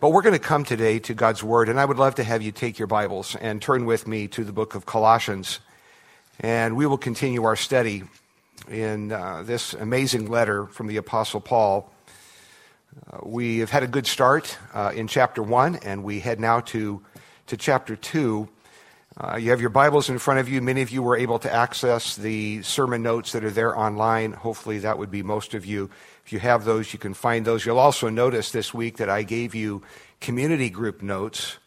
But we're going to come today to God's Word, and I would love to have you take your Bibles and turn with me to the book of Colossians. And we will continue our study in uh, this amazing letter from the Apostle Paul. Uh, we have had a good start uh, in chapter 1, and we head now to, to chapter 2. Uh, you have your Bibles in front of you. Many of you were able to access the sermon notes that are there online. Hopefully, that would be most of you. You have those, you can find those. You'll also notice this week that I gave you community group notes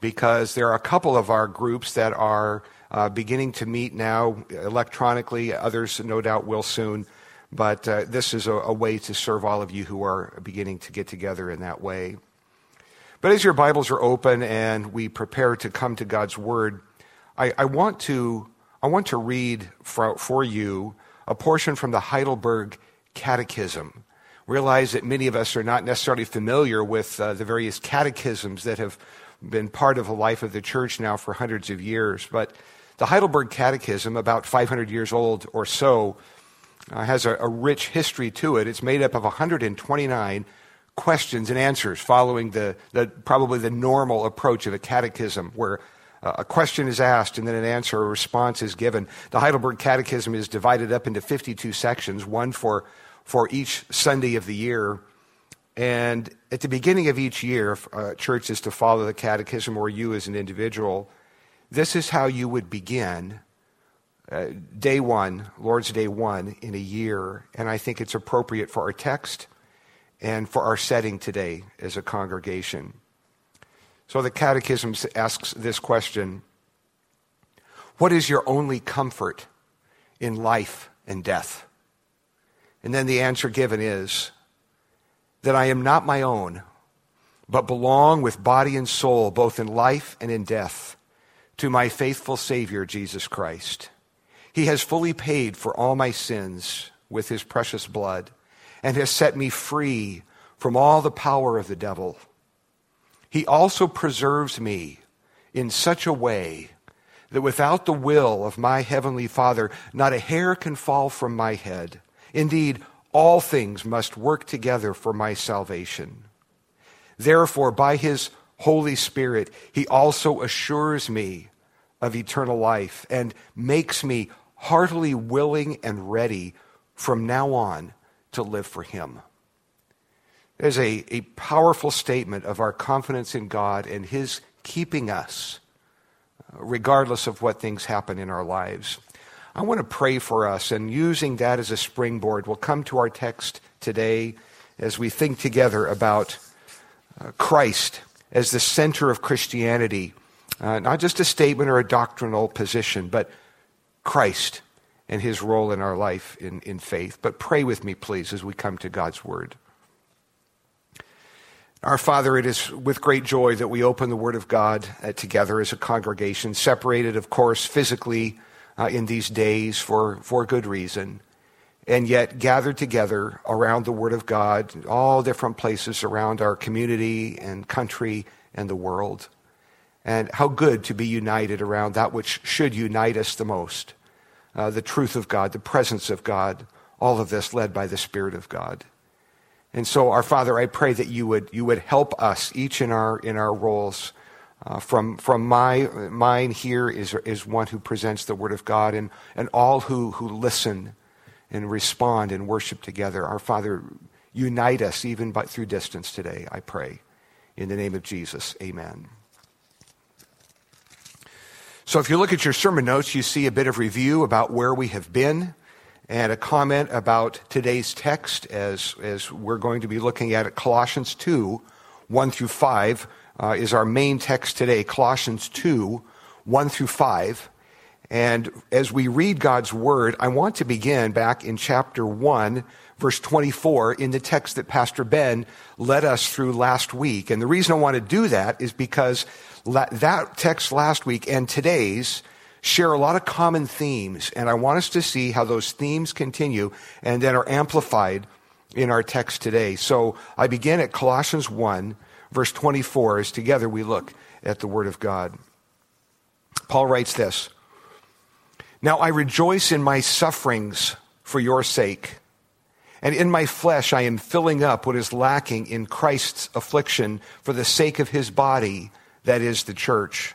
because there are a couple of our groups that are uh, beginning to meet now electronically. Others, no doubt, will soon. But uh, this is a, a way to serve all of you who are beginning to get together in that way. But as your Bibles are open and we prepare to come to God's Word, I, I want, to, I want to read for, for you a portion from the Heidelberg Catechism. Realize that many of us are not necessarily familiar with uh, the various catechisms that have been part of the life of the church now for hundreds of years. But the Heidelberg Catechism, about 500 years old or so, uh, has a, a rich history to it. It's made up of 129 questions and answers following the, the, probably the normal approach of a catechism where a question is asked and then an answer or response is given. The Heidelberg Catechism is divided up into 52 sections, one for, for each Sunday of the year. And at the beginning of each year, if a church is to follow the catechism or you as an individual, this is how you would begin uh, day one, Lord's Day one, in a year. And I think it's appropriate for our text and for our setting today as a congregation. So the Catechism asks this question What is your only comfort in life and death? And then the answer given is that I am not my own, but belong with body and soul, both in life and in death, to my faithful Savior, Jesus Christ. He has fully paid for all my sins with his precious blood and has set me free from all the power of the devil. He also preserves me in such a way that without the will of my heavenly Father, not a hair can fall from my head. Indeed, all things must work together for my salvation. Therefore, by his Holy Spirit, he also assures me of eternal life and makes me heartily willing and ready from now on to live for Him. There's a, a powerful statement of our confidence in God and His keeping us, uh, regardless of what things happen in our lives. I want to pray for us, and using that as a springboard, we'll come to our text today as we think together about uh, Christ as the center of Christianity. Uh, not just a statement or a doctrinal position, but Christ and his role in our life in, in faith. But pray with me, please, as we come to God's word. Our Father, it is with great joy that we open the Word of God uh, together as a congregation, separated, of course, physically uh, in these days for, for good reason, and yet gathered together around the Word of God, all different places around our community and country and the world. And how good to be united around that which should unite us the most uh, the truth of God, the presence of God, all of this led by the Spirit of God. And so, our Father, I pray that you would, you would help us each in our, in our roles. Uh, from from my mine here is is one who presents the word of God, and and all who who listen and respond and worship together. Our Father, unite us even by, through distance today. I pray in the name of Jesus. Amen. So if you look at your sermon notes, you see a bit of review about where we have been and a comment about today's text as, as we're going to be looking at it. Colossians 2, 1 through 5 uh, is our main text today. Colossians 2, 1 through 5. And as we read God's word, I want to begin back in chapter 1, verse 24, in the text that Pastor Ben led us through last week. And the reason I want to do that is because that text last week and today's share a lot of common themes, and I want us to see how those themes continue and then are amplified in our text today. So I begin at Colossians 1, verse 24, as together we look at the Word of God. Paul writes this Now I rejoice in my sufferings for your sake And in my flesh, I am filling up what is lacking in Christ's affliction for the sake of his body, that is the church,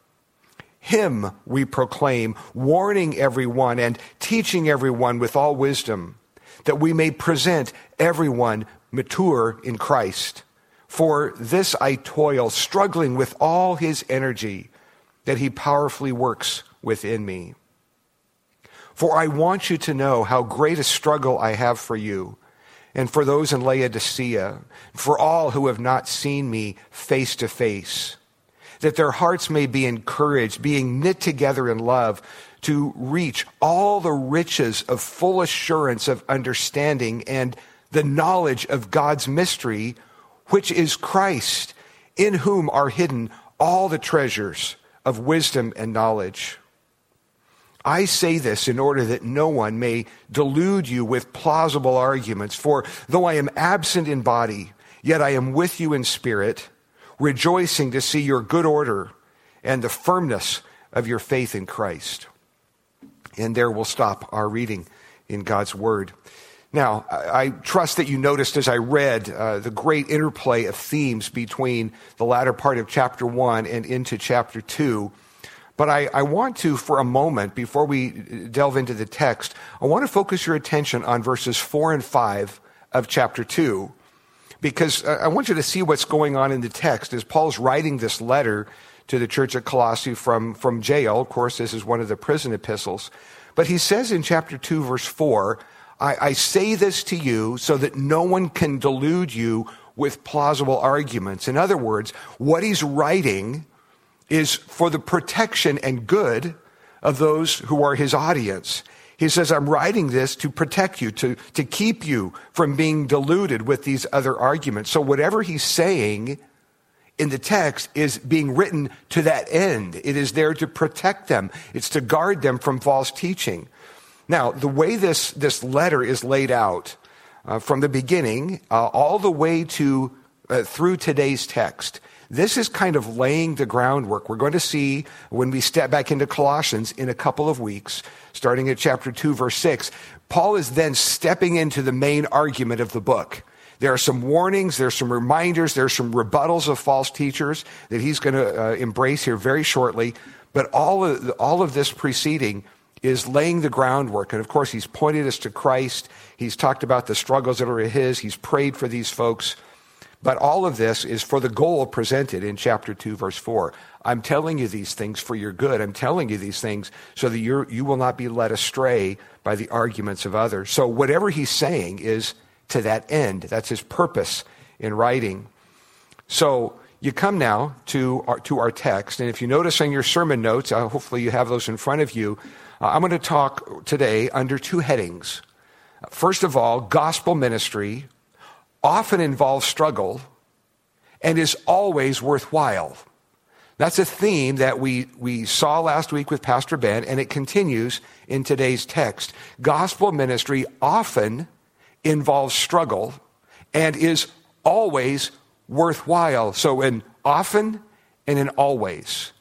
Him we proclaim, warning everyone and teaching everyone with all wisdom, that we may present everyone mature in Christ. For this I toil, struggling with all his energy that he powerfully works within me. For I want you to know how great a struggle I have for you and for those in Laodicea, for all who have not seen me face to face, that their hearts may be encouraged, being knit together in love, to reach all the riches of full assurance of understanding and the knowledge of God's mystery, which is Christ, in whom are hidden all the treasures of wisdom and knowledge. I say this in order that no one may delude you with plausible arguments. For though I am absent in body, yet I am with you in spirit, rejoicing to see your good order and the firmness of your faith in Christ. And there we'll stop our reading in God's Word. Now, I trust that you noticed as I read uh, the great interplay of themes between the latter part of chapter 1 and into chapter 2 but I, I, want to, for a moment, before we delve into the text, I want to focus your attention on verses 4 and 5 of chapter 2, because uh, I want you to see what's going on in the text as Paul's writing this letter to the church at Colossae from, from jail. Of course, this is one of the prison epistles. But he says in chapter 2, verse 4, I, I say this to you so that no one can delude you with plausible arguments. In other words, what he's writing is for the protection and good of those who are his audience. He says, I'm writing this to protect you, to, to keep you from being deluded with these other arguments. So whatever he's saying in the text is being written to that end. It is there to protect them. It's to guard them from false teaching. Now, the way this, this letter is laid out uh, from the beginning uh, all the way to uh, through today's text this is kind of laying the groundwork. We're going to see when we step back into Colossians in a couple of weeks, starting at chapter 2, verse 6. Paul is then stepping into the main argument of the book. There are some warnings, there's some reminders, there's some rebuttals of false teachers that he's going to uh, embrace here very shortly. But all of, all of this preceding is laying the groundwork. And of course, he's pointed us to Christ. He's talked about the struggles that are his. He's prayed for these folks. But all of this is for the goal presented in chapter 2, verse 4. I'm telling you these things for your good. I'm telling you these things so that you you will not be led astray by the arguments of others. So whatever he's saying is to that end. That's his purpose in writing. So you come now to our, to our text. And if you notice on your sermon notes, uh, hopefully you have those in front of you, uh, I'm going to talk today under two headings. First of all, gospel ministry often involves struggle and is always worthwhile. That's a theme that we, we saw last week with Pastor Ben, and it continues in today's text. Gospel ministry often involves struggle and is always worthwhile. So, in often and in always.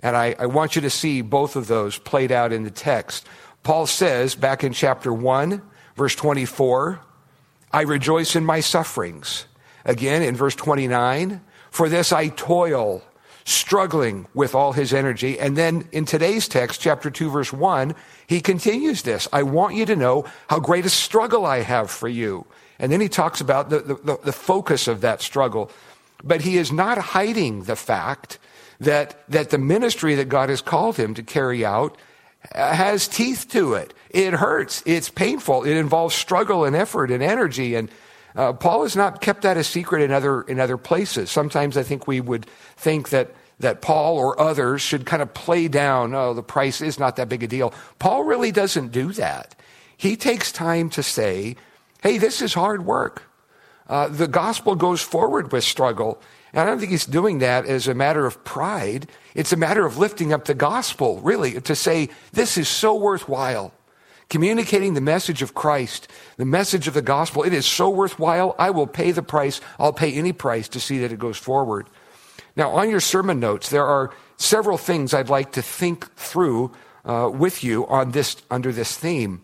And I, I want you to see both of those played out in the text. Paul says back in chapter 1, verse 24, I rejoice in my sufferings. Again, in verse 29, for this I toil, struggling with all his energy. And then in today's text, chapter 2, verse 1, he continues this. I want you to know how great a struggle I have for you. And then he talks about the, the, the focus of that struggle. But he is not hiding the fact that, that the ministry that God has called him to carry out has teeth to it. It hurts. It's painful. It involves struggle and effort and energy. And uh, Paul has not kept that a secret in other in other places. Sometimes I think we would think that that Paul or others should kind of play down. Oh, the price is not that big a deal. Paul really doesn't do that. He takes time to say, "Hey, this is hard work. Uh, the gospel goes forward with struggle. And I don't think he's doing that as a matter of pride. It's a matter of lifting up the gospel, really, to say, this is so worthwhile. Communicating the message of Christ, the message of the gospel, it is so worthwhile. I will pay the price. I'll pay any price to see that it goes forward. Now, on your sermon notes, there are several things I'd like to think through uh, with you on this, under this theme.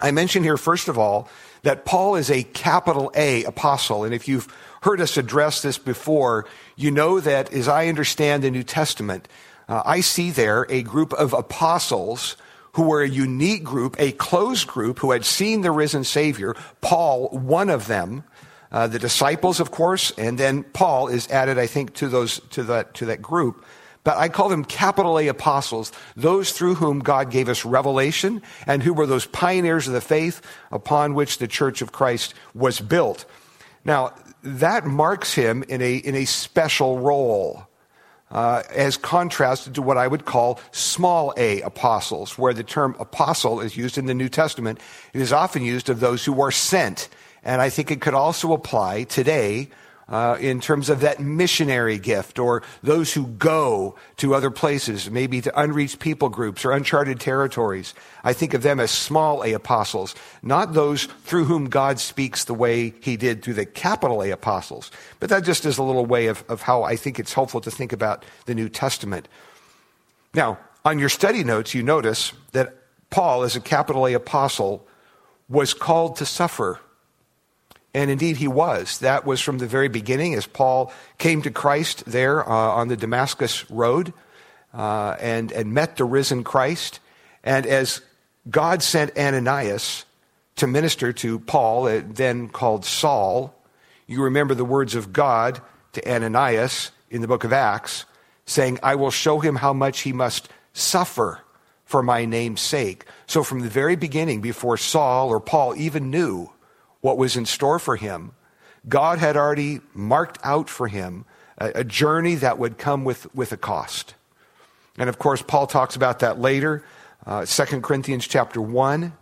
I mention here, first of all, that Paul is a capital A apostle. And if you've heard us address this before, you know that as I understand the New Testament, uh, I see there a group of apostles who were a unique group, a closed group who had seen the risen Savior. Paul, one of them, uh, the disciples, of course, and then Paul is added, I think, to those to that to that group. But I call them capital A apostles, those through whom God gave us revelation and who were those pioneers of the faith upon which the church of Christ was built. Now, that marks him in a, in a special role. Uh, as contrasted to what I would call small a apostles, where the term apostle is used in the New Testament. It is often used of those who are sent. And I think it could also apply today uh, in terms of that missionary gift or those who go to other places, maybe to unreached people groups or uncharted territories. I think of them as small a apostles, not those through whom God speaks the way he did through the capital A apostles. But that just is a little way of, of how I think it's helpful to think about the New Testament. Now, on your study notes, you notice that Paul, as a capital A apostle, was called to suffer. And indeed, he was. That was from the very beginning as Paul came to Christ there uh, on the Damascus Road uh, and, and met the risen Christ. And as God sent Ananias to minister to Paul, uh, then called Saul, you remember the words of God to Ananias in the book of Acts, saying, I will show him how much he must suffer for my name's sake. So from the very beginning, before Saul or Paul even knew what was in store for him. God had already marked out for him a, a journey that would come with, with a cost. And of course, Paul talks about that later. Uh, 2 Corinthians chapter 1,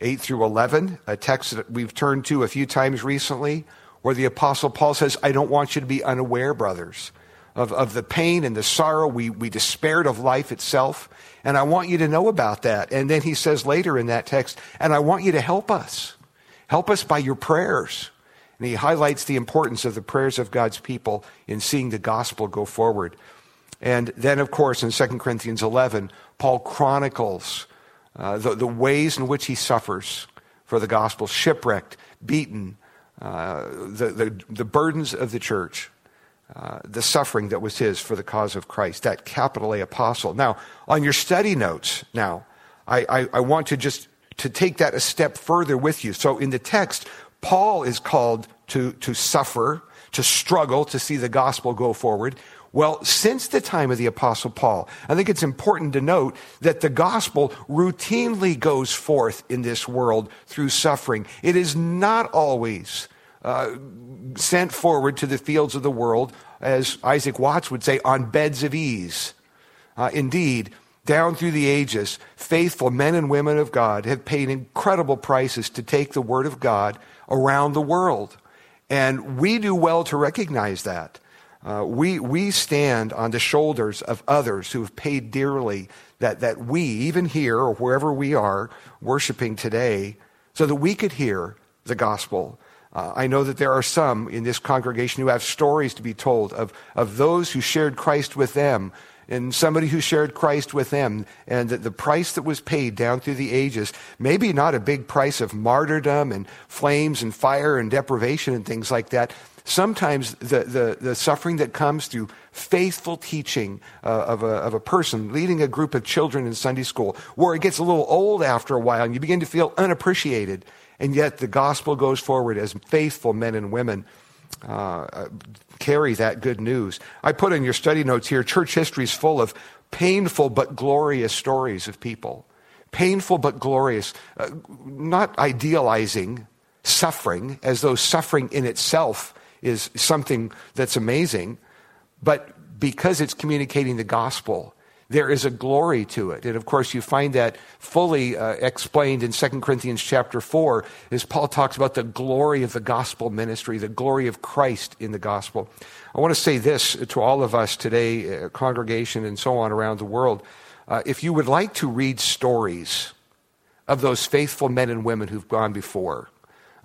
8 through 11, a text that we've turned to a few times recently, where the Apostle Paul says, I don't want you to be unaware, brothers, of, of the pain and the sorrow. We, we despaired of life itself, and I want you to know about that. And then he says later in that text, and I want you to help us. Help us by your prayers. And he highlights the importance of the prayers of God's people in seeing the gospel go forward. And then, of course, in 2 Corinthians 11, Paul chronicles uh, the, the ways in which he suffers for the gospel shipwrecked, beaten, uh, the, the, the, burdens of the church, uh, the suffering that was his for the cause of Christ, that capital A apostle. Now, on your study notes, now, I, I, I want to just to take that a step further with you. So in the text, Paul is called to, to suffer, to struggle to see the gospel go forward. Well, since the time of the apostle Paul, I think it's important to note that the gospel routinely goes forth in this world through suffering. It is not always uh, sent forward to the fields of the world, as Isaac Watts would say, on beds of ease. Uh, indeed, down through the ages, faithful men and women of God have paid incredible prices to take the Word of God around the world. And we do well to recognize that. Uh, we, we stand on the shoulders of others who have paid dearly that, that we, even here or wherever we are worshiping today, so that we could hear the gospel. Uh, I know that there are some in this congregation who have stories to be told of, of those who shared Christ with them and somebody who shared Christ with them, and the price that was paid down through the ages, maybe not a big price of martyrdom and flames and fire and deprivation and things like that. Sometimes the, the, the suffering that comes through faithful teaching uh, of, a, of a person leading a group of children in Sunday school, where it gets a little old after a while and you begin to feel unappreciated, and yet the gospel goes forward as faithful men and women uh, carry that good news. I put in your study notes here church history is full of painful but glorious stories of people. Painful but glorious, uh, not idealizing suffering as though suffering in itself is something that's amazing, but because it's communicating the gospel, there is a glory to it. And of course, you find that fully uh, explained in 2 Corinthians chapter 4 as Paul talks about the glory of the gospel ministry, the glory of Christ in the gospel. I want to say this to all of us today, uh, congregation and so on around the world. Uh, if you would like to read stories of those faithful men and women who've gone before,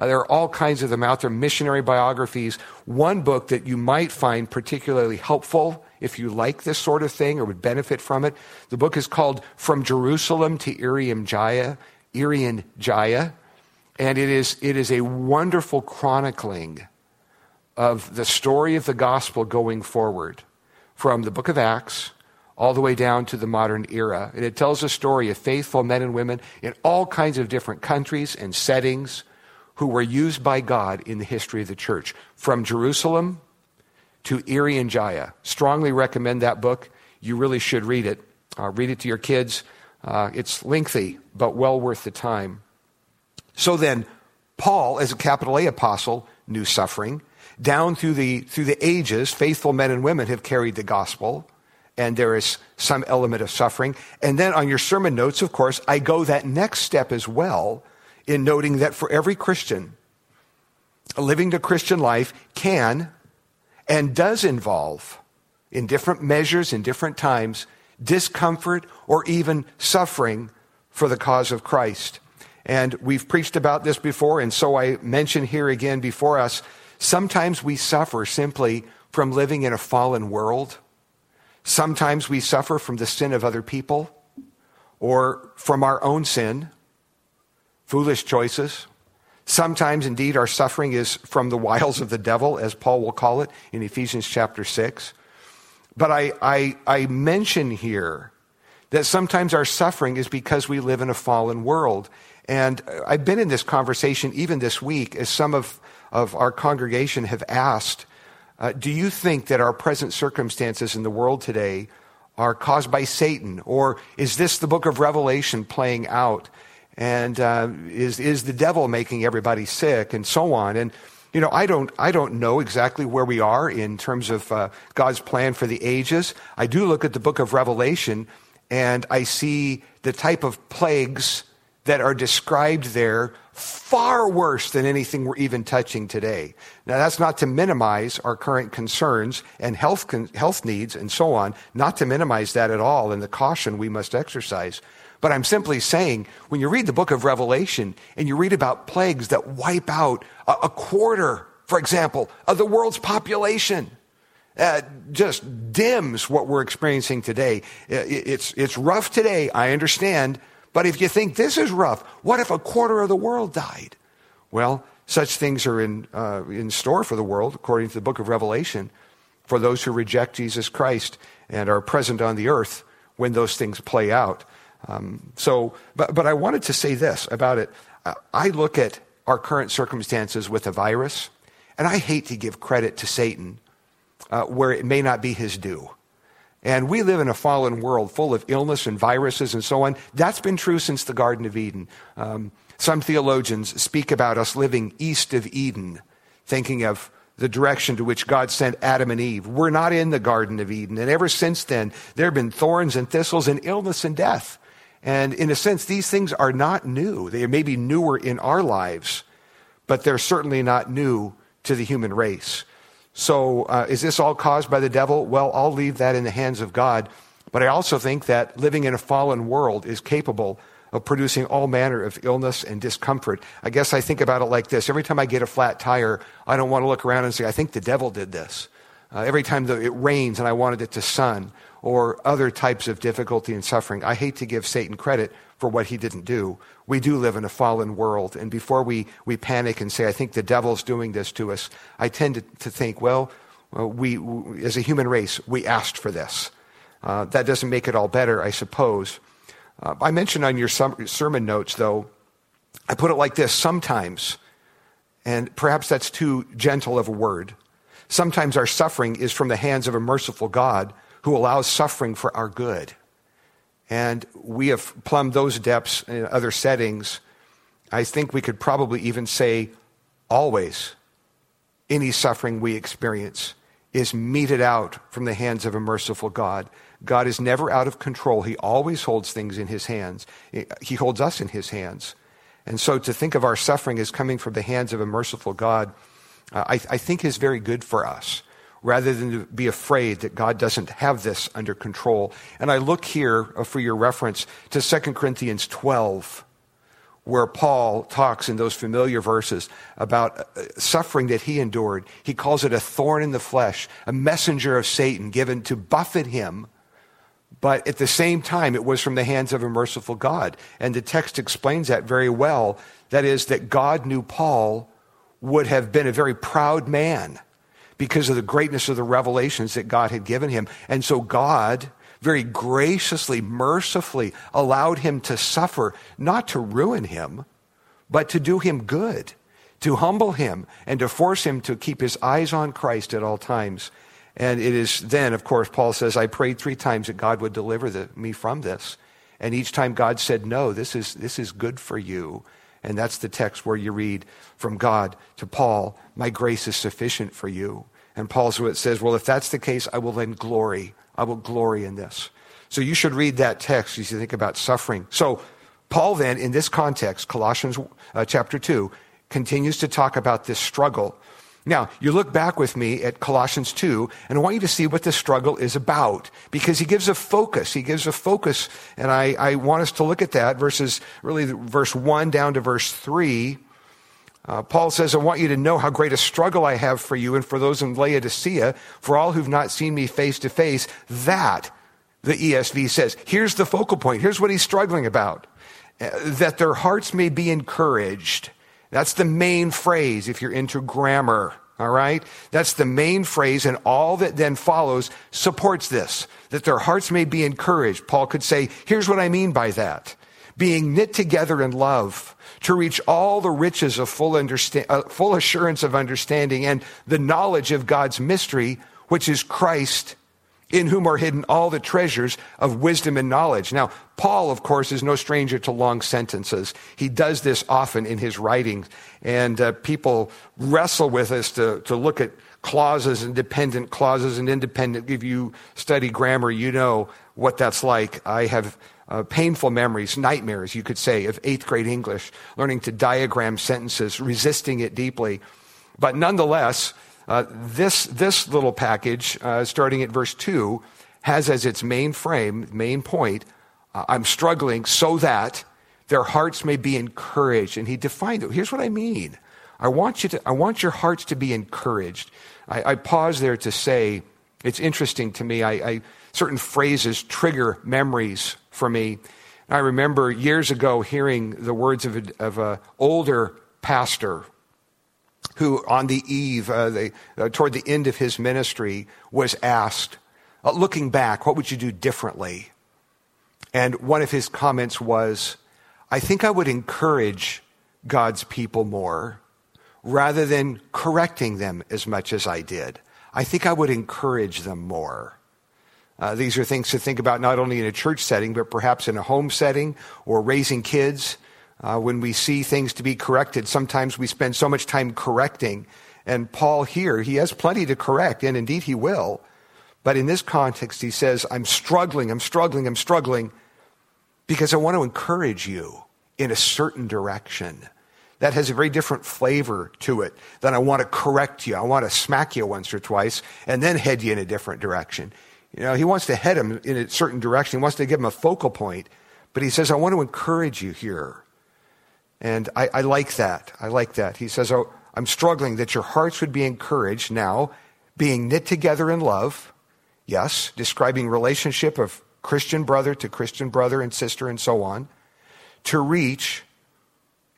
uh, there are all kinds of them out there, missionary biographies. One book that you might find particularly helpful if you like this sort of thing or would benefit from it. The book is called From Jerusalem to Irian Jaya, Irian Jaya, and it is, it is a wonderful chronicling of the story of the gospel going forward from the book of Acts all the way down to the modern era. And it tells a story of faithful men and women in all kinds of different countries and settings who were used by God in the history of the church. From Jerusalem to Irian Jaya. Strongly recommend that book. You really should read it. Uh, read it to your kids. Uh, it's lengthy, but well worth the time. So then, Paul, as a capital A apostle, knew suffering. Down through the, through the ages, faithful men and women have carried the gospel, and there is some element of suffering. And then on your sermon notes, of course, I go that next step as well in noting that for every Christian, living the Christian life can and does involve, in different measures, in different times, discomfort or even suffering for the cause of Christ. And we've preached about this before, and so I mention here again before us sometimes we suffer simply from living in a fallen world. Sometimes we suffer from the sin of other people or from our own sin, foolish choices. Sometimes, indeed, our suffering is from the wiles of the devil, as Paul will call it in Ephesians chapter 6. But I, I, I mention here that sometimes our suffering is because we live in a fallen world. And I've been in this conversation even this week as some of, of our congregation have asked, uh, do you think that our present circumstances in the world today are caused by Satan? Or is this the book of Revelation playing out? And uh, is is the devil making everybody sick and so on. And you know i don't i don't know exactly where we are in terms of uh, god's plan for the ages. I do look at the book of revelation and i see the type of plagues that are described there far worse than anything we're even touching today. Now that's not to minimize our current concerns and health con- health needs and so on not to minimize that at all and the caution we must exercise but I'm simply saying, when you read the book of Revelation and you read about plagues that wipe out a, quarter, for example, of the world's population, uh, just dims what we're experiencing today. It's, it's rough today, I understand, but if you think this is rough, what if a quarter of the world died? Well, such things are in, uh, in store for the world, according to the book of Revelation, for those who reject Jesus Christ and are present on the earth when those things play out. Um, so, but, but I wanted to say this about it. I look at our current circumstances with a virus, and I hate to give credit to Satan uh, where it may not be his due. And we live in a fallen world full of illness and viruses and so on. That's been true since the Garden of Eden. Um, some theologians speak about us living east of Eden, thinking of the direction to which God sent Adam and Eve. We're not in the Garden of Eden. And ever since then, there have been thorns and thistles and illness and death. And in a sense, these things are not new. They may be newer in our lives, but they're certainly not new to the human race. So, uh, is this all caused by the devil? Well, I'll leave that in the hands of God. But I also think that living in a fallen world is capable of producing all manner of illness and discomfort. I guess I think about it like this every time I get a flat tire, I don't want to look around and say, I think the devil did this. Uh, every time the, it rains and I wanted it to sun, or other types of difficulty and suffering. I hate to give Satan credit for what he didn't do. We do live in a fallen world. And before we, we panic and say, I think the devil's doing this to us, I tend to, to think, well, we, we, as a human race, we asked for this. Uh, that doesn't make it all better, I suppose. Uh, I mentioned on your sermon notes, though, I put it like this sometimes, and perhaps that's too gentle of a word. Sometimes our suffering is from the hands of a merciful God who allows suffering for our good. And we have plumbed those depths in other settings. I think we could probably even say always any suffering we experience is meted out from the hands of a merciful God. God is never out of control. He always holds things in his hands. He holds us in his hands. And so to think of our suffering as coming from the hands of a merciful God, uh, I, I think is very good for us rather than to be afraid that God doesn't have this under control. And I look here uh, for your reference to 2 Corinthians 12 where Paul talks in those familiar verses about uh, suffering that he endured. He calls it a thorn in the flesh, a messenger of Satan given to buffet him. But at the same time, it was from the hands of a merciful God. And the text explains that very well. That is, that God knew Paul would have been a very proud man because of the greatness of the revelations that God had given him. And so God very graciously, mercifully allowed him to suffer, not to ruin him, but to do him good, to humble him, and to force him to keep his eyes on Christ at all times. And it is then, of course, Paul says, I prayed three times that God would deliver the, me from this. And each time God said, No, this is, this is good for you. And that's the text where you read from God to Paul, My grace is sufficient for you. And Paul's Paul says, Well, if that's the case, I will then glory I will glory in this. So you should read that text as you think about suffering. So Paul then, in this context, Colossians uh, chapter 2, continues to talk about this struggle. Now, you look back with me at Colossians 2, and I want you to see what this struggle is about, because he gives a focus. He gives a focus, and I, I want us to look at that, verses, really, verse 1 down to verse 3. Uh, Paul says, I want you to know how great a struggle I have for you and for those in Laodicea, for all who've not seen me face to face. That, the ESV says, here's the focal point. Here's what he's struggling about. Uh, that their hearts may be encouraged. That's the main phrase if you're into grammar. All right? That's the main phrase, and all that then follows supports this. That their hearts may be encouraged. Paul could say, here's what I mean by that. Being knit together in love to reach all the riches of full, understand, uh, full assurance of understanding and the knowledge of God's mystery, which is Christ, in whom are hidden all the treasures of wisdom and knowledge. Now, Paul, of course, is no stranger to long sentences. He does this often in his writings, and uh, people wrestle with us to, to look at clauses and dependent clauses and independent. If you study grammar, you know what that's like. I have uh, painful memories, nightmares, you could say, of eighth grade English, learning to diagram sentences, resisting it deeply. But nonetheless, uh, this, this little package, uh, starting at verse 2, has as its main frame, main point, uh, I'm struggling so that their hearts may be encouraged. And he defined it. Here's what I mean. I want you to, I want your hearts to be encouraged. I, I pause there to say, it's interesting to me. I, I certain phrases trigger memories for me. I remember years ago hearing the words of an older pastor who, on the eve, uh, the, uh, toward the end of his ministry, was asked, uh, looking back, what would you do differently? And one of his comments was, I think I would encourage God's people more rather than correcting them as much as I did. I think I would encourage them more. Uh, these are things to think about not only in a church setting, but perhaps in a home setting or raising kids. Uh, when we see things to be corrected, sometimes we spend so much time correcting. And Paul here, he has plenty to correct, and indeed he will. But in this context, he says, I'm struggling, I'm struggling, I'm struggling because I want to encourage you in a certain direction. That has a very different flavor to it than I want to correct you. I want to smack you once or twice and then head you in a different direction. You know, he wants to head him in a certain direction. He wants to give him a focal point. But he says, I want to encourage you here. And I, I like that. I like that. He says, oh, I'm struggling that your hearts would be encouraged now, being knit together in love. Yes, describing relationship of Christian brother to Christian brother and sister and so on. To reach,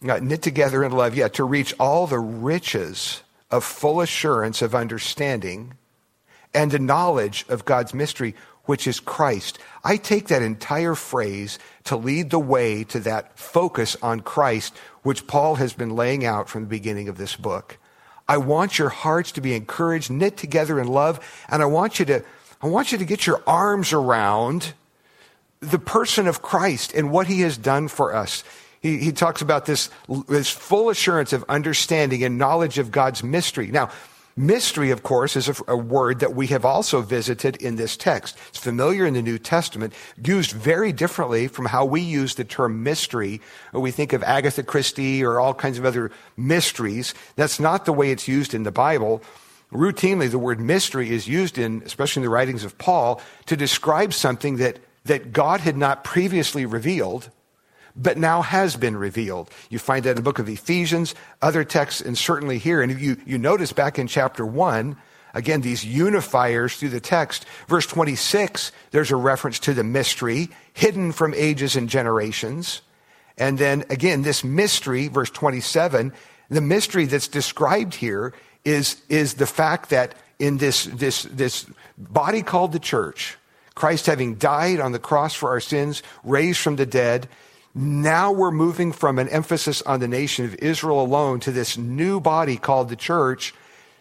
knit together in love, yeah, to reach all the riches of full assurance of understanding and a knowledge of God's mystery, which is Christ. I take that entire phrase to lead the way to that focus on Christ, which Paul has been laying out from the beginning of this book. I want your hearts to be encouraged, knit together in love, and I want you to, I want you to get your arms around the person of Christ and what he has done for us. He, he talks about this, this full assurance of understanding and knowledge of God's mystery. Now, Mystery, of course, is a, a, word that we have also visited in this text. It's familiar in the New Testament, used very differently from how we use the term mystery. We think of Agatha Christie or all kinds of other mysteries. That's not the way it's used in the Bible. Routinely, the word mystery is used in, especially in the writings of Paul, to describe something that, that God had not previously revealed, but now has been revealed. You find that in the book of Ephesians, other texts, and certainly here. And you, you notice back in chapter 1, again, these unifiers through the text. Verse 26, there's a reference to the mystery hidden from ages and generations. And then again, this mystery, verse 27, the mystery that's described here is, is the fact that in this, this, this body called the church, Christ having died on the cross for our sins, raised from the dead, now we're moving from an emphasis on the nation of Israel alone to this new body called the church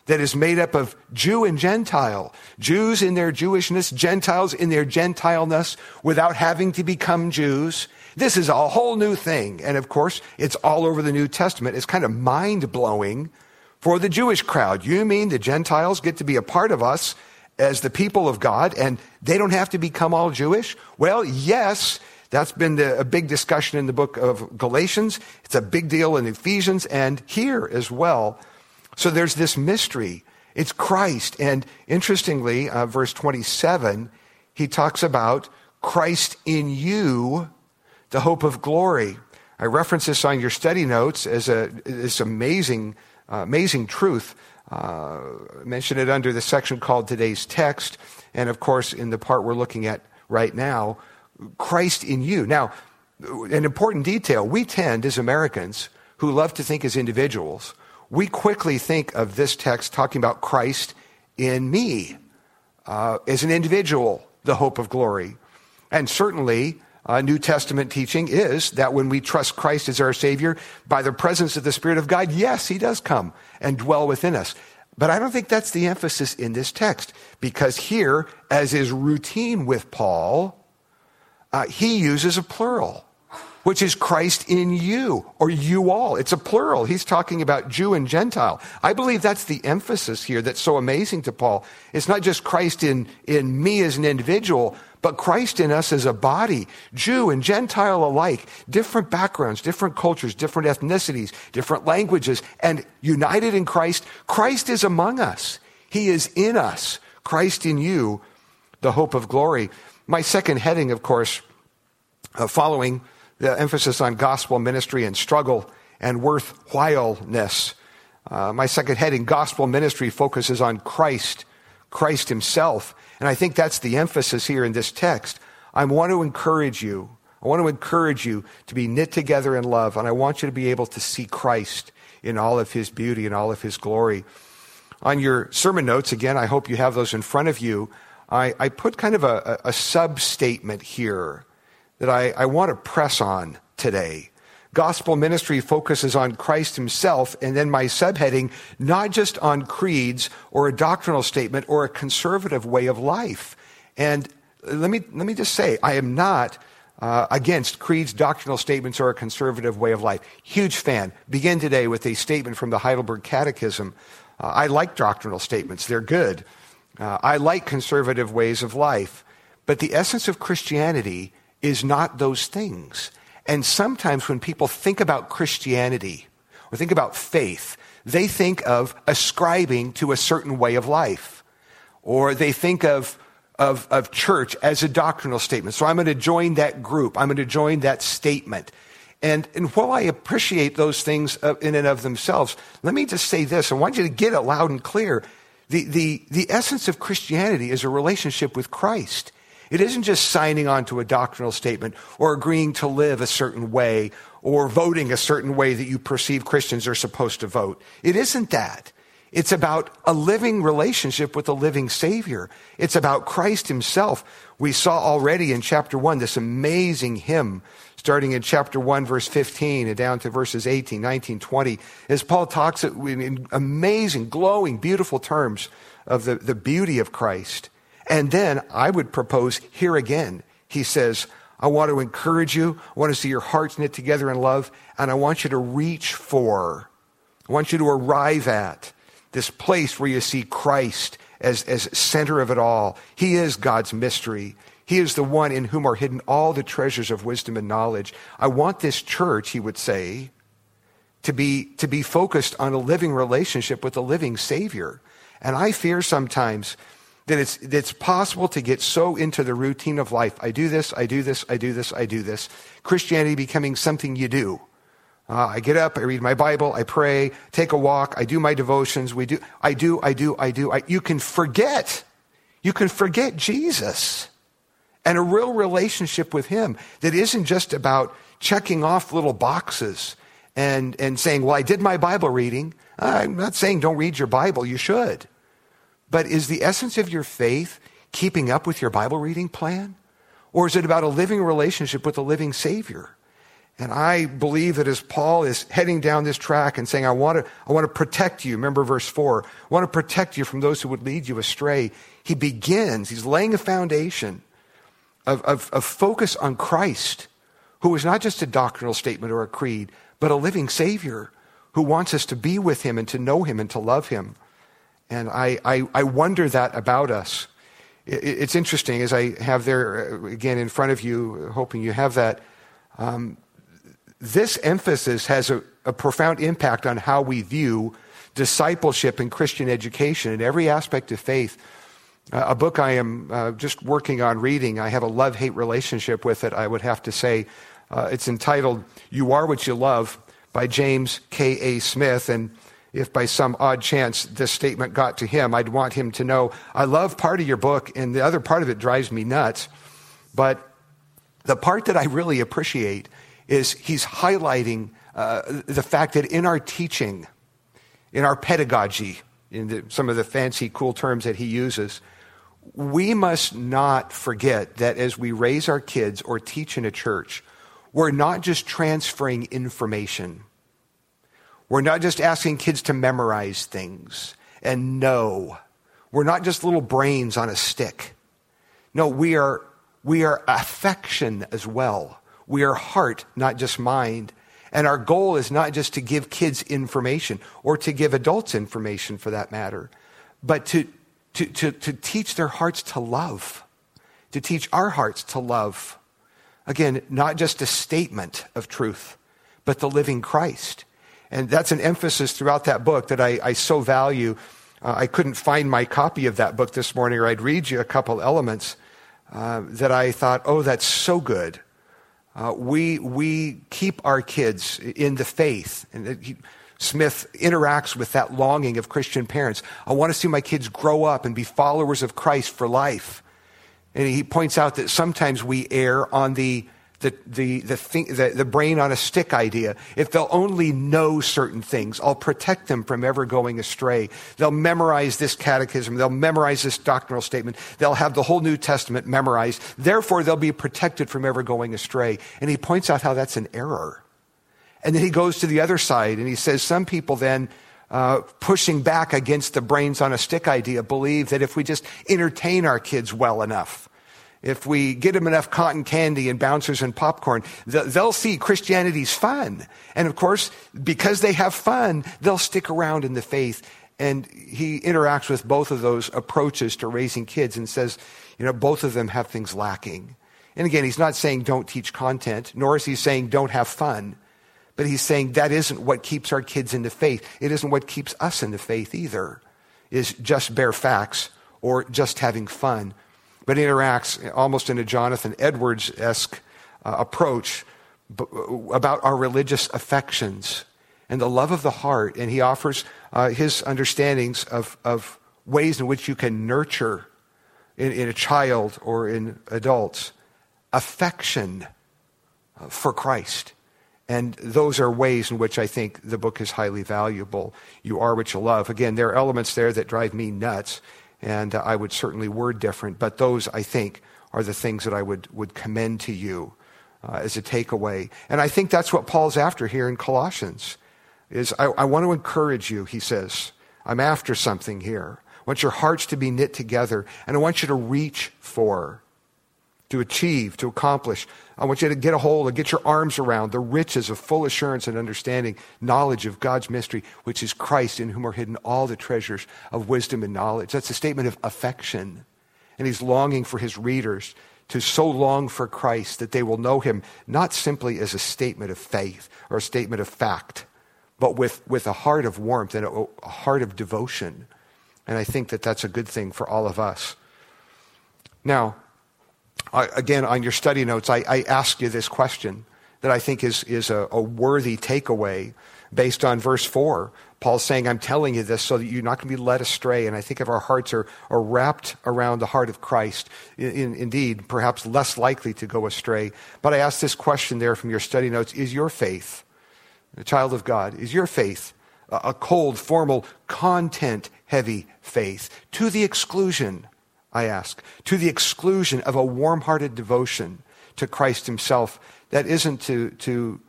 that is made up of Jew and Gentile. Jews in their Jewishness, Gentiles in their Gentileness without having to become Jews. This is a whole new thing. And of course, it's all over the New Testament. It's kind of mind blowing for the Jewish crowd. You mean the Gentiles get to be a part of us as the people of God and they don't have to become all Jewish? Well, yes, that's been the, a big discussion in the book of Galatians. It's a big deal in Ephesians and here as well. So there's this mystery. It's Christ. And interestingly, uh, verse 27, he talks about Christ in you, the hope of glory. I reference this on your study notes as a, this amazing, uh, amazing truth. Uh, mention it under the section called today's text. And of course, in the part we're looking at right now, Christ in you. Now, an important detail we tend as Americans who love to think as individuals, we quickly think of this text talking about Christ in me uh, as an individual, the hope of glory. And certainly, uh, New Testament teaching is that when we trust Christ as our Savior, by the presence of the Spirit of God, yes, He does come and dwell within us. But I don't think that's the emphasis in this text, because here, as is routine with Paul, uh, he uses a plural, which is Christ in you or you all. It's a plural. He's talking about Jew and Gentile. I believe that's the emphasis here that's so amazing to Paul. It's not just Christ in, in me as an individual, but Christ in us as a body, Jew and Gentile alike, different backgrounds, different cultures, different ethnicities, different languages, and united in Christ. Christ is among us. He is in us. Christ in you, the hope of glory. My second heading, of course, uh, following the emphasis on gospel ministry and struggle and worthwhileness. Uh, my second heading, gospel ministry, focuses on Christ, Christ himself. And I think that's the emphasis here in this text. I want to encourage you. I want to encourage you to be knit together in love, and I want you to be able to see Christ in all of his beauty and all of his glory. On your sermon notes, again, I hope you have those in front of you. I, I put kind of a, a sub statement here that I, I want to press on today. Gospel ministry focuses on Christ himself, and then my subheading, not just on creeds or a doctrinal statement or a conservative way of life. And let me, let me just say, I am not uh, against creeds, doctrinal statements, or a conservative way of life. Huge fan. Begin today with a statement from the Heidelberg Catechism. Uh, I like doctrinal statements, they're good. Uh, I like conservative ways of life, but the essence of Christianity is not those things. And sometimes when people think about Christianity or think about faith, they think of ascribing to a certain way of life, or they think of of, of church as a doctrinal statement. So I'm going to join that group. I'm going to join that statement. And, and while I appreciate those things uh, in and of themselves, let me just say this. I want you to get it loud and clear. The, the, the essence of Christianity is a relationship with Christ. It isn't just signing on to a doctrinal statement or agreeing to live a certain way or voting a certain way that you perceive Christians are supposed to vote. It isn't that. It's about a living relationship with a living Savior. It's about Christ Himself. We saw already in chapter 1 this amazing hymn starting in chapter 1, verse 15, and down to verses 18, 19, 20, as Paul talks in amazing, glowing, beautiful terms of the, the beauty of Christ. And then I would propose here again, he says, I want to encourage you. I want to see your hearts knit together in love, and I want you to reach for, I want you to arrive at this place where you see Christ as, as center of it all. He is God's mystery. He is the one in whom are hidden all the treasures of wisdom and knowledge. I want this church, he would say, to be, to be focused on a living relationship with a living Savior. And I fear sometimes that it's, that it's possible to get so into the routine of life. I do this, I do this, I do this, I do this. Christianity becoming something you do. Uh, I get up, I read my Bible, I pray, take a walk, I do my devotions. We do, I do, I do, I do. I, you can forget. You can forget Jesus and a real relationship with Him that isn't just about checking off little boxes and, and saying, well, I did my Bible reading. I'm not saying don't read your Bible, you should. But is the essence of your faith keeping up with your Bible reading plan? Or is it about a living relationship with a living Savior? And I believe that as Paul is heading down this track and saying, I want to, I want to protect you, remember verse 4, I want to protect you from those who would lead you astray. He begins, he's laying a foundation of, of, of focus on Christ, who is not just a doctrinal statement or a creed, but a living Savior who wants us to be with Him and to know Him and to love Him. And I, I, I wonder that about us. It, it's interesting as I have there uh, again in front of you, hoping you have that. Um, this emphasis has a, a profound impact on how we view discipleship and Christian education in every aspect of faith. A book I am uh, just working on reading, I have a love hate relationship with it, I would have to say. Uh, it's entitled You Are What You Love by James K.A. Smith. And if by some odd chance this statement got to him, I'd want him to know I love part of your book, and the other part of it drives me nuts. But the part that I really appreciate is he's highlighting uh, the fact that in our teaching, in our pedagogy, in the, some of the fancy, cool terms that he uses, we must not forget that as we raise our kids or teach in a church, we're not just transferring information. We're not just asking kids to memorize things and know. We're not just little brains on a stick. No, we are, we are affection as well. We are heart, not just mind. And our goal is not just to give kids information or to give adults information for that matter, but to, to, to, to teach their hearts to love, to teach our hearts to love. Again, not just a statement of truth, but the living Christ. And that's an emphasis throughout that book that I, I so value. Uh, I couldn't find my copy of that book this morning, or I'd read you a couple elements uh, that I thought, oh, that's so good. Uh, we, we keep our kids in the faith. And he, Smith interacts with that longing of Christian parents. I want to see my kids grow up and be followers of Christ for life. And he points out that sometimes we err on the, the, the, the, thing, the, the brain on a stick idea. If they'll only know certain things, I'll protect them from ever going astray. They'll memorize this catechism. They'll memorize this doctrinal statement. They'll have the whole New Testament memorized. Therefore, they'll be protected from ever going astray. And he points out how that's an error. And then he goes to the other side and he says some people then uh, pushing back against the brains on a stick idea believe that if we just entertain our kids well enough, if we get them enough cotton candy and bouncers and popcorn, they'll see Christianity's fun. And of course, because they have fun, they'll stick around in the faith. And he interacts with both of those approaches to raising kids and says, you know, both of them have things lacking. And again, he's not saying don't teach content, nor is he saying don't have fun. But he's saying that isn't what keeps our kids in the faith. It isn't what keeps us in the faith either, is just bare facts or just having fun. But he interacts almost in a Jonathan Edwards esque uh, approach b- about our religious affections and the love of the heart. And he offers uh, his understandings of, of ways in which you can nurture in, in a child or in adults affection uh, for Christ. And those are ways in which I think the book is highly valuable. You are what you love. Again, there are elements there that drive me nuts, and I would certainly word different, but those, I think, are the things that I would, would commend to you uh, as a takeaway. And I think that's what Paul's after here in Colossians, is I, I want to encourage you, he says. I'm after something here. I want your hearts to be knit together, and I want you to reach for to achieve, to accomplish. I want you to get a hold and get your arms around the riches of full assurance and understanding, knowledge of God's mystery, which is Christ, in whom are hidden all the treasures of wisdom and knowledge. That's a statement of affection. And he's longing for his readers to so long for Christ that they will know him not simply as a statement of faith or a statement of fact, but with, with a heart of warmth and a, a heart of devotion. And I think that that's a good thing for all of us. Now, Again, on your study notes, I, I asked you this question that I think is, is a, a worthy takeaway based on verse 4. Paul's saying, I'm telling you this so that you're not going to be led astray. And I think if our hearts are, are wrapped around the heart of Christ, in, indeed, perhaps less likely to go astray. But I asked this question there from your study notes Is your faith, a child of God, is your faith a cold, formal, content heavy faith to the exclusion I ask, to the exclusion of a warm hearted devotion to Christ Himself that isn't to, to,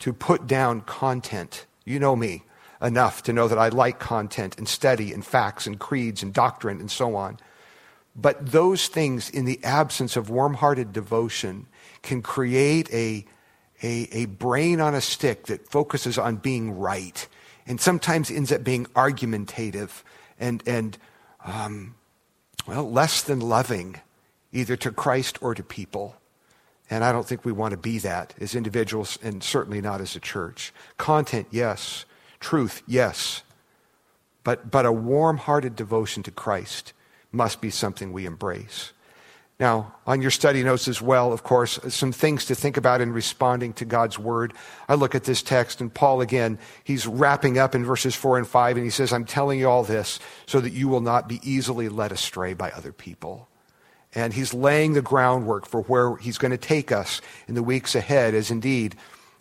to put down content. You know me enough to know that I like content and study and facts and creeds and doctrine and so on. But those things, in the absence of warm hearted devotion, can create a, a, a brain on a stick that focuses on being right and sometimes ends up being argumentative and, and um, well, less than loving, either to Christ or to people. And I don't think we want to be that as individuals and certainly not as a church. Content, yes. Truth, yes. But, but a warm hearted devotion to Christ must be something we embrace. Now, on your study notes as well, of course, some things to think about in responding to God's word. I look at this text, and Paul, again, he's wrapping up in verses 4 and 5, and he says, I'm telling you all this so that you will not be easily led astray by other people. And he's laying the groundwork for where he's going to take us in the weeks ahead, as indeed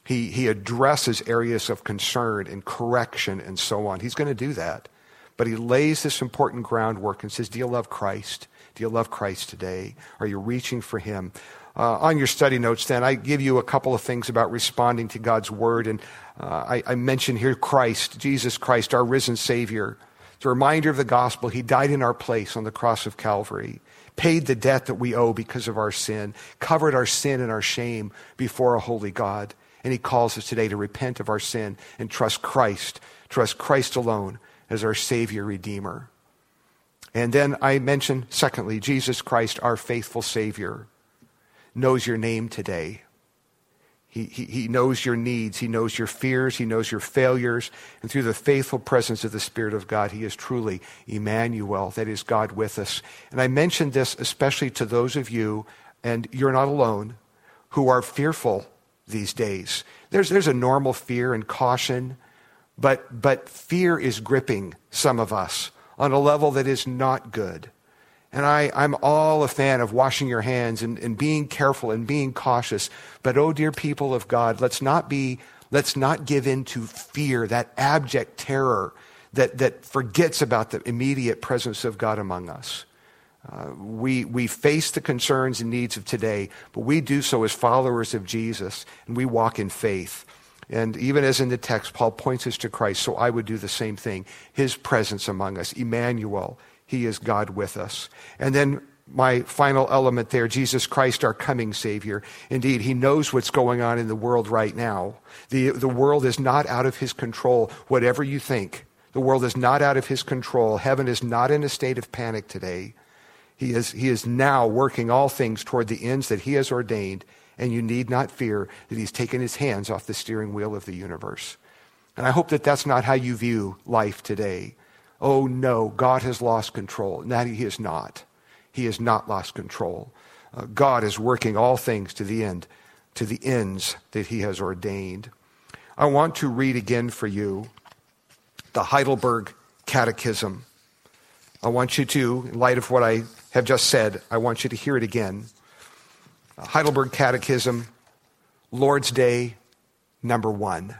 he, he addresses areas of concern and correction and so on. He's going to do that. But he lays this important groundwork and says, Do you love Christ? Do you love Christ today? Are you reaching for Him? Uh, on your study notes, then, I give you a couple of things about responding to God's Word. And uh, I, I mention here Christ, Jesus Christ, our risen Savior. It's a reminder of the gospel. He died in our place on the cross of Calvary, paid the debt that we owe because of our sin, covered our sin and our shame before a holy God. And He calls us today to repent of our sin and trust Christ, trust Christ alone as our Savior, Redeemer. And then I mention, secondly, Jesus Christ, our faithful Savior, knows your name today. He, he, he, knows your needs. He knows your fears. He knows your failures. And through the faithful presence of the Spirit of God, He is truly Emmanuel, that is God with us. And I mention this especially to those of you, and you're not alone, who are fearful these days. There's, there's a normal fear and caution, but, but fear is gripping some of us on a level that is not good. And I, I'm all a fan of washing your hands and, and being careful and being cautious. But oh, dear people of God, let's not be, let's not give in to fear, that abject terror that, that forgets about the immediate presence of God among us. Uh, we, we face the concerns and needs of today, but we do so as followers of Jesus, and we walk in faith. And even as in the text, Paul points us to Christ, so I would do the same thing. His presence among us, Emmanuel, He is God with us. And then my final element there, Jesus Christ, our coming Savior. Indeed, He knows what's going on in the world right now. The, the world is not out of His control, whatever you think. The world is not out of His control. Heaven is not in a state of panic today. He is, he is now working all things toward the ends that He has ordained and you need not fear that he's taken his hands off the steering wheel of the universe. And I hope that that's not how you view life today. Oh no, God has lost control. No, he has not. He has not lost control. Uh, God is working all things to the end, to the ends that he has ordained. I want to read again for you the Heidelberg Catechism. I want you to, in light of what I have just said, I want you to hear it again. Heidelberg Catechism, Lord's Day, number one.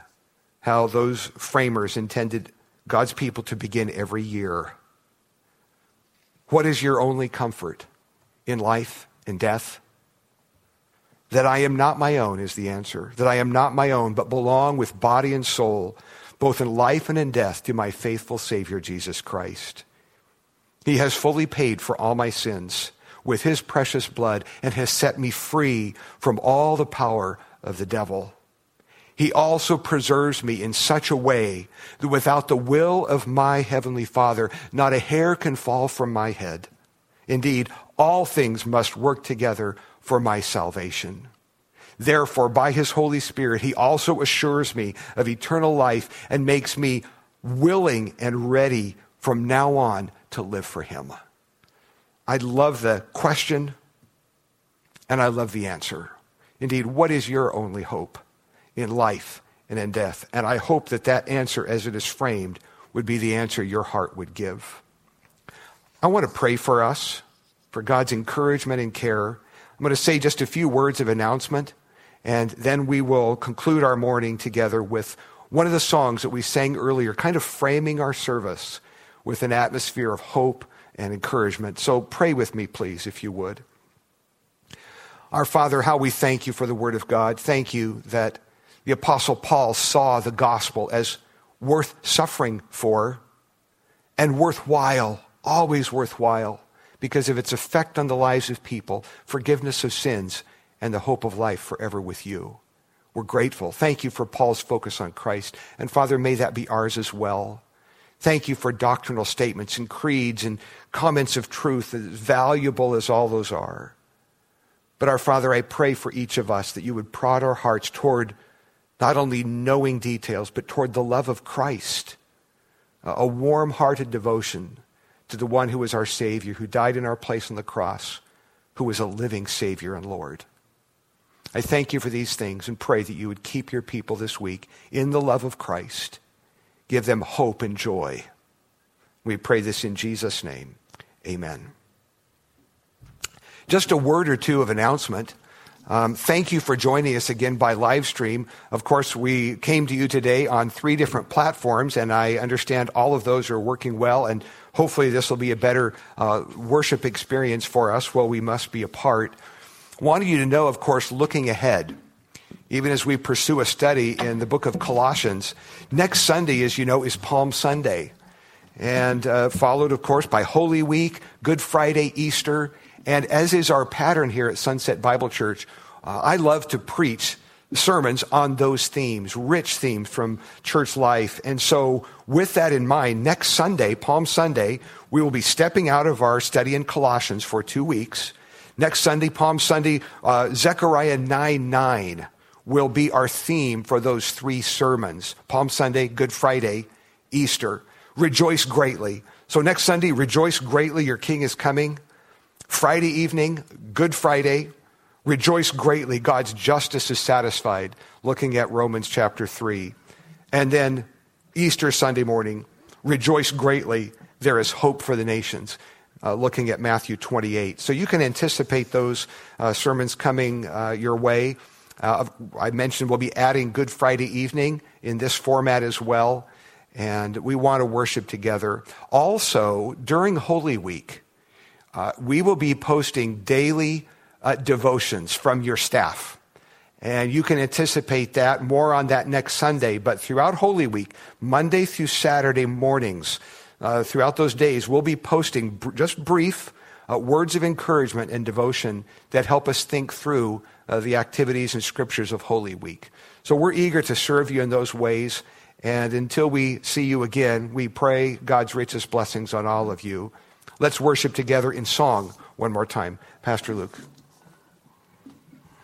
How those framers intended God's people to begin every year. What is your only comfort in life and death? That I am not my own is the answer. That I am not my own, but belong with body and soul, both in life and in death, to my faithful Savior, Jesus Christ. He has fully paid for all my sins with his precious blood and has set me free from all the power of the devil. He also preserves me in such a way that without the will of my heavenly Father, not a hair can fall from my head. Indeed, all things must work together for my salvation. Therefore, by his Holy Spirit, he also assures me of eternal life and makes me willing and ready from now on to live for him. I love the question and I love the answer. Indeed, what is your only hope? in life and in death. And I hope that that answer, as it is framed, would be the answer your heart would give. I want to pray for us, for God's encouragement and care. I'm going to say just a few words of announcement, and then we will conclude our morning together with one of the songs that we sang earlier, kind of framing our service with an atmosphere of hope and encouragement. So pray with me, please, if you would. Our Father, how we thank you for the Word of God. Thank you that the Apostle Paul saw the gospel as worth suffering for and worthwhile, always worthwhile, because of its effect on the lives of people, forgiveness of sins, and the hope of life forever with you. We're grateful. Thank you for Paul's focus on Christ. And Father, may that be ours as well. Thank you for doctrinal statements and creeds and comments of truth, as valuable as all those are. But our Father, I pray for each of us that you would prod our hearts toward not only knowing details, but toward the love of Christ, a warm hearted devotion to the one who is our Savior, who died in our place on the cross, who is a living Savior and Lord. I thank you for these things and pray that you would keep your people this week in the love of Christ. Give them hope and joy. We pray this in Jesus' name. Amen. Just a word or two of announcement. Um, thank you for joining us again by live stream. Of course, we came to you today on three different platforms, and I understand all of those are working well, and hopefully this will be a better uh, worship experience for us while we must be apart. Wanted you to know, of course, looking ahead, even as we pursue a study in the book of Colossians, next Sunday, as you know, is Palm Sunday, and uh, followed, of course, by Holy Week, Good Friday, Easter, and as is our pattern here at Sunset Bible Church, uh, I love to preach sermons on those themes, rich themes from church life. And so, with that in mind, next Sunday, Palm Sunday, we will be stepping out of our study in Colossians for two weeks. Next Sunday, Palm Sunday, uh, Zechariah 9 9 will be our theme for those three sermons Palm Sunday, Good Friday, Easter. Rejoice greatly. So, next Sunday, rejoice greatly, your King is coming. Friday evening, Good Friday, rejoice greatly, God's justice is satisfied, looking at Romans chapter 3. And then Easter Sunday morning, rejoice greatly, there is hope for the nations. Uh, looking at Matthew 28. So you can anticipate those uh, sermons coming uh, your way. Uh, I mentioned we'll be adding Good Friday evening in this format as well. And we want to worship together. Also, during Holy Week, uh, we will be posting daily uh, devotions from your staff. And you can anticipate that more on that next Sunday. But throughout Holy Week, Monday through Saturday mornings, uh, throughout those days, we'll be posting br- just brief uh, words of encouragement and devotion that help us think through uh, the activities and scriptures of Holy Week. So we're eager to serve you in those ways. And until we see you again, we pray God's richest blessings on all of you. Let's worship together in song one more time. Pastor Luke.